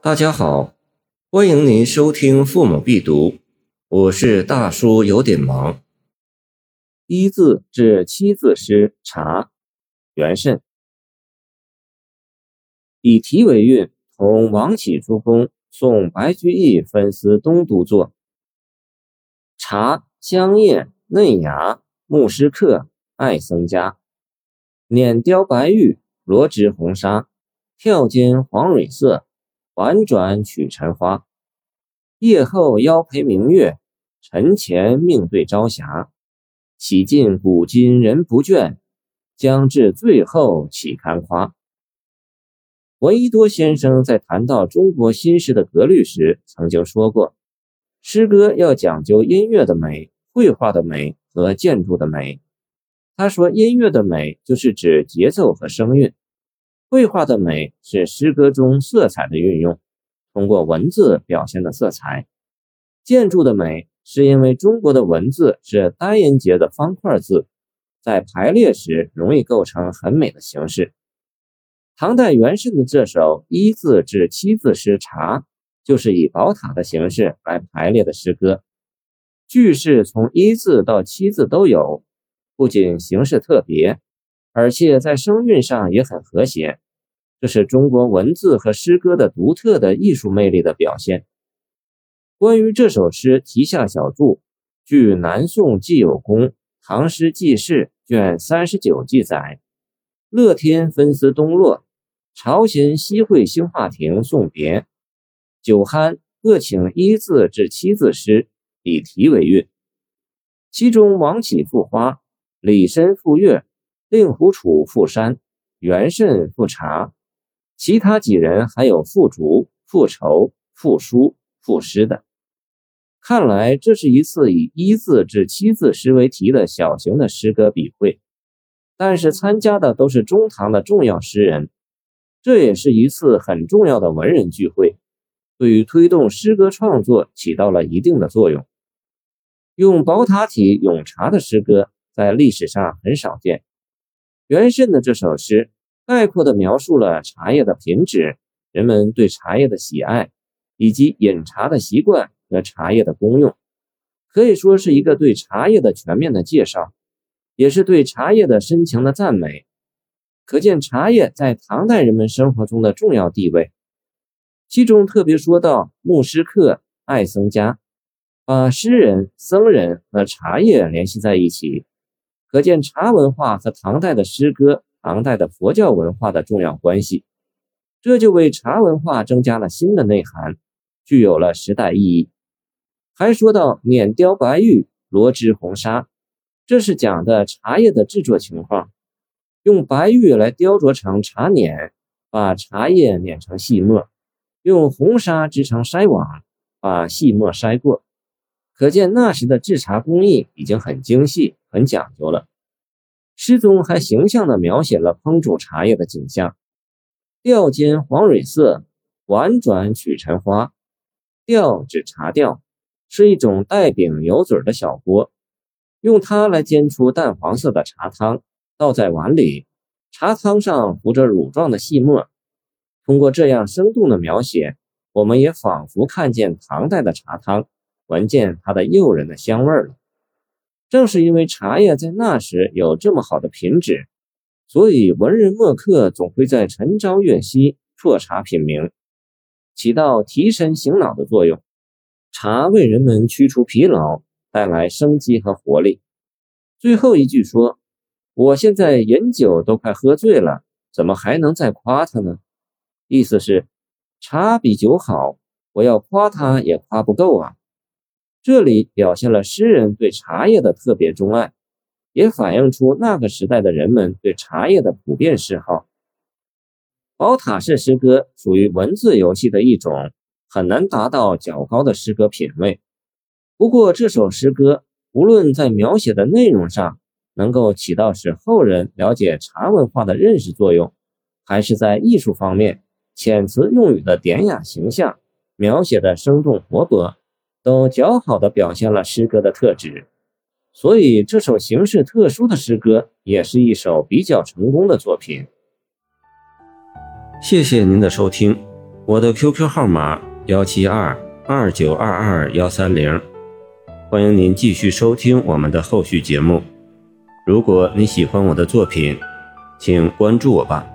大家好，欢迎您收听《父母必读》，我是大叔，有点忙。一字至七字诗茶，元慎。以题为韵，同王启诸公送白居易分司东都作。茶香叶嫩芽，牧师客，爱僧家。碾雕白玉，罗织红纱，跳间黄蕊色。婉转取尘花，夜后邀陪明月，晨前命对朝霞。洗尽古今人不倦，将至最后岂堪夸？闻一多先生在谈到中国新诗的格律时，曾经说过，诗歌要讲究音乐的美、绘画的美和建筑的美。他说，音乐的美就是指节奏和声韵。绘画的美是诗歌中色彩的运用，通过文字表现的色彩；建筑的美是因为中国的文字是单音节的方块字，在排列时容易构成很美的形式。唐代元稹的这首一字至七字诗《茶》，就是以宝塔的形式来排列的诗歌，句式从一字到七字都有，不仅形式特别。而且在声韵上也很和谐，这是中国文字和诗歌的独特的艺术魅力的表现。关于这首诗，题下小注：据南宋纪有功《唐诗纪事》卷三十九记载，乐天分司东洛，朝贤西会兴化亭送别，酒酣各请一字至七字诗，以题为韵。其中王启赋花，李绅赋月。令狐楚赋山，元慎赋茶，其他几人还有赋竹、赋愁、赋书、赋诗的。看来这是一次以一字至七字诗为题的小型的诗歌笔会，但是参加的都是中唐的重要诗人，这也是一次很重要的文人聚会，对于推动诗歌创作起到了一定的作用。用宝塔体咏茶的诗歌在历史上很少见。元慎的这首诗概括地描述了茶叶的品质、人们对茶叶的喜爱，以及饮茶的习惯和茶叶的功用，可以说是一个对茶叶的全面的介绍，也是对茶叶的深情的赞美。可见茶叶在唐代人们生活中的重要地位。其中特别说到牧师客、爱僧家，把诗人、僧人和茶叶联系在一起。可见茶文化和唐代的诗歌、唐代的佛教文化的重要关系，这就为茶文化增加了新的内涵，具有了时代意义。还说到碾雕白玉、罗织红纱，这是讲的茶叶的制作情况，用白玉来雕琢成茶碾，把茶叶碾成细末，用红纱织成筛网，把细末筛过。可见那时的制茶工艺已经很精细、很讲究了。诗中还形象地描写了烹煮茶叶的景象：调间黄蕊色，婉转取尘花。调指茶调，是一种带柄有嘴的小锅，用它来煎出淡黄色的茶汤，倒在碗里，茶汤上浮着乳状的细沫。通过这样生动的描写，我们也仿佛看见唐代的茶汤。闻见它的诱人的香味了。正是因为茶叶在那时有这么好的品质，所以文人墨客总会在晨朝月夕啜茶品茗，起到提神醒脑的作用。茶为人们驱除疲劳，带来生机和活力。最后一句说：“我现在饮酒都快喝醉了，怎么还能再夸他呢？”意思是茶比酒好，我要夸他也夸不够啊。这里表现了诗人对茶叶的特别钟爱，也反映出那个时代的人们对茶叶的普遍嗜好。宝塔式诗歌属于文字游戏的一种，很难达到较高的诗歌品味。不过，这首诗歌无论在描写的内容上，能够起到使后人了解茶文化的认识作用，还是在艺术方面，遣词用语的典雅形象，描写的生动活泼。都较好的表现了诗歌的特质，所以这首形式特殊的诗歌也是一首比较成功的作品。谢谢您的收听，我的 QQ 号码幺七二二九二二幺三零，欢迎您继续收听我们的后续节目。如果你喜欢我的作品，请关注我吧。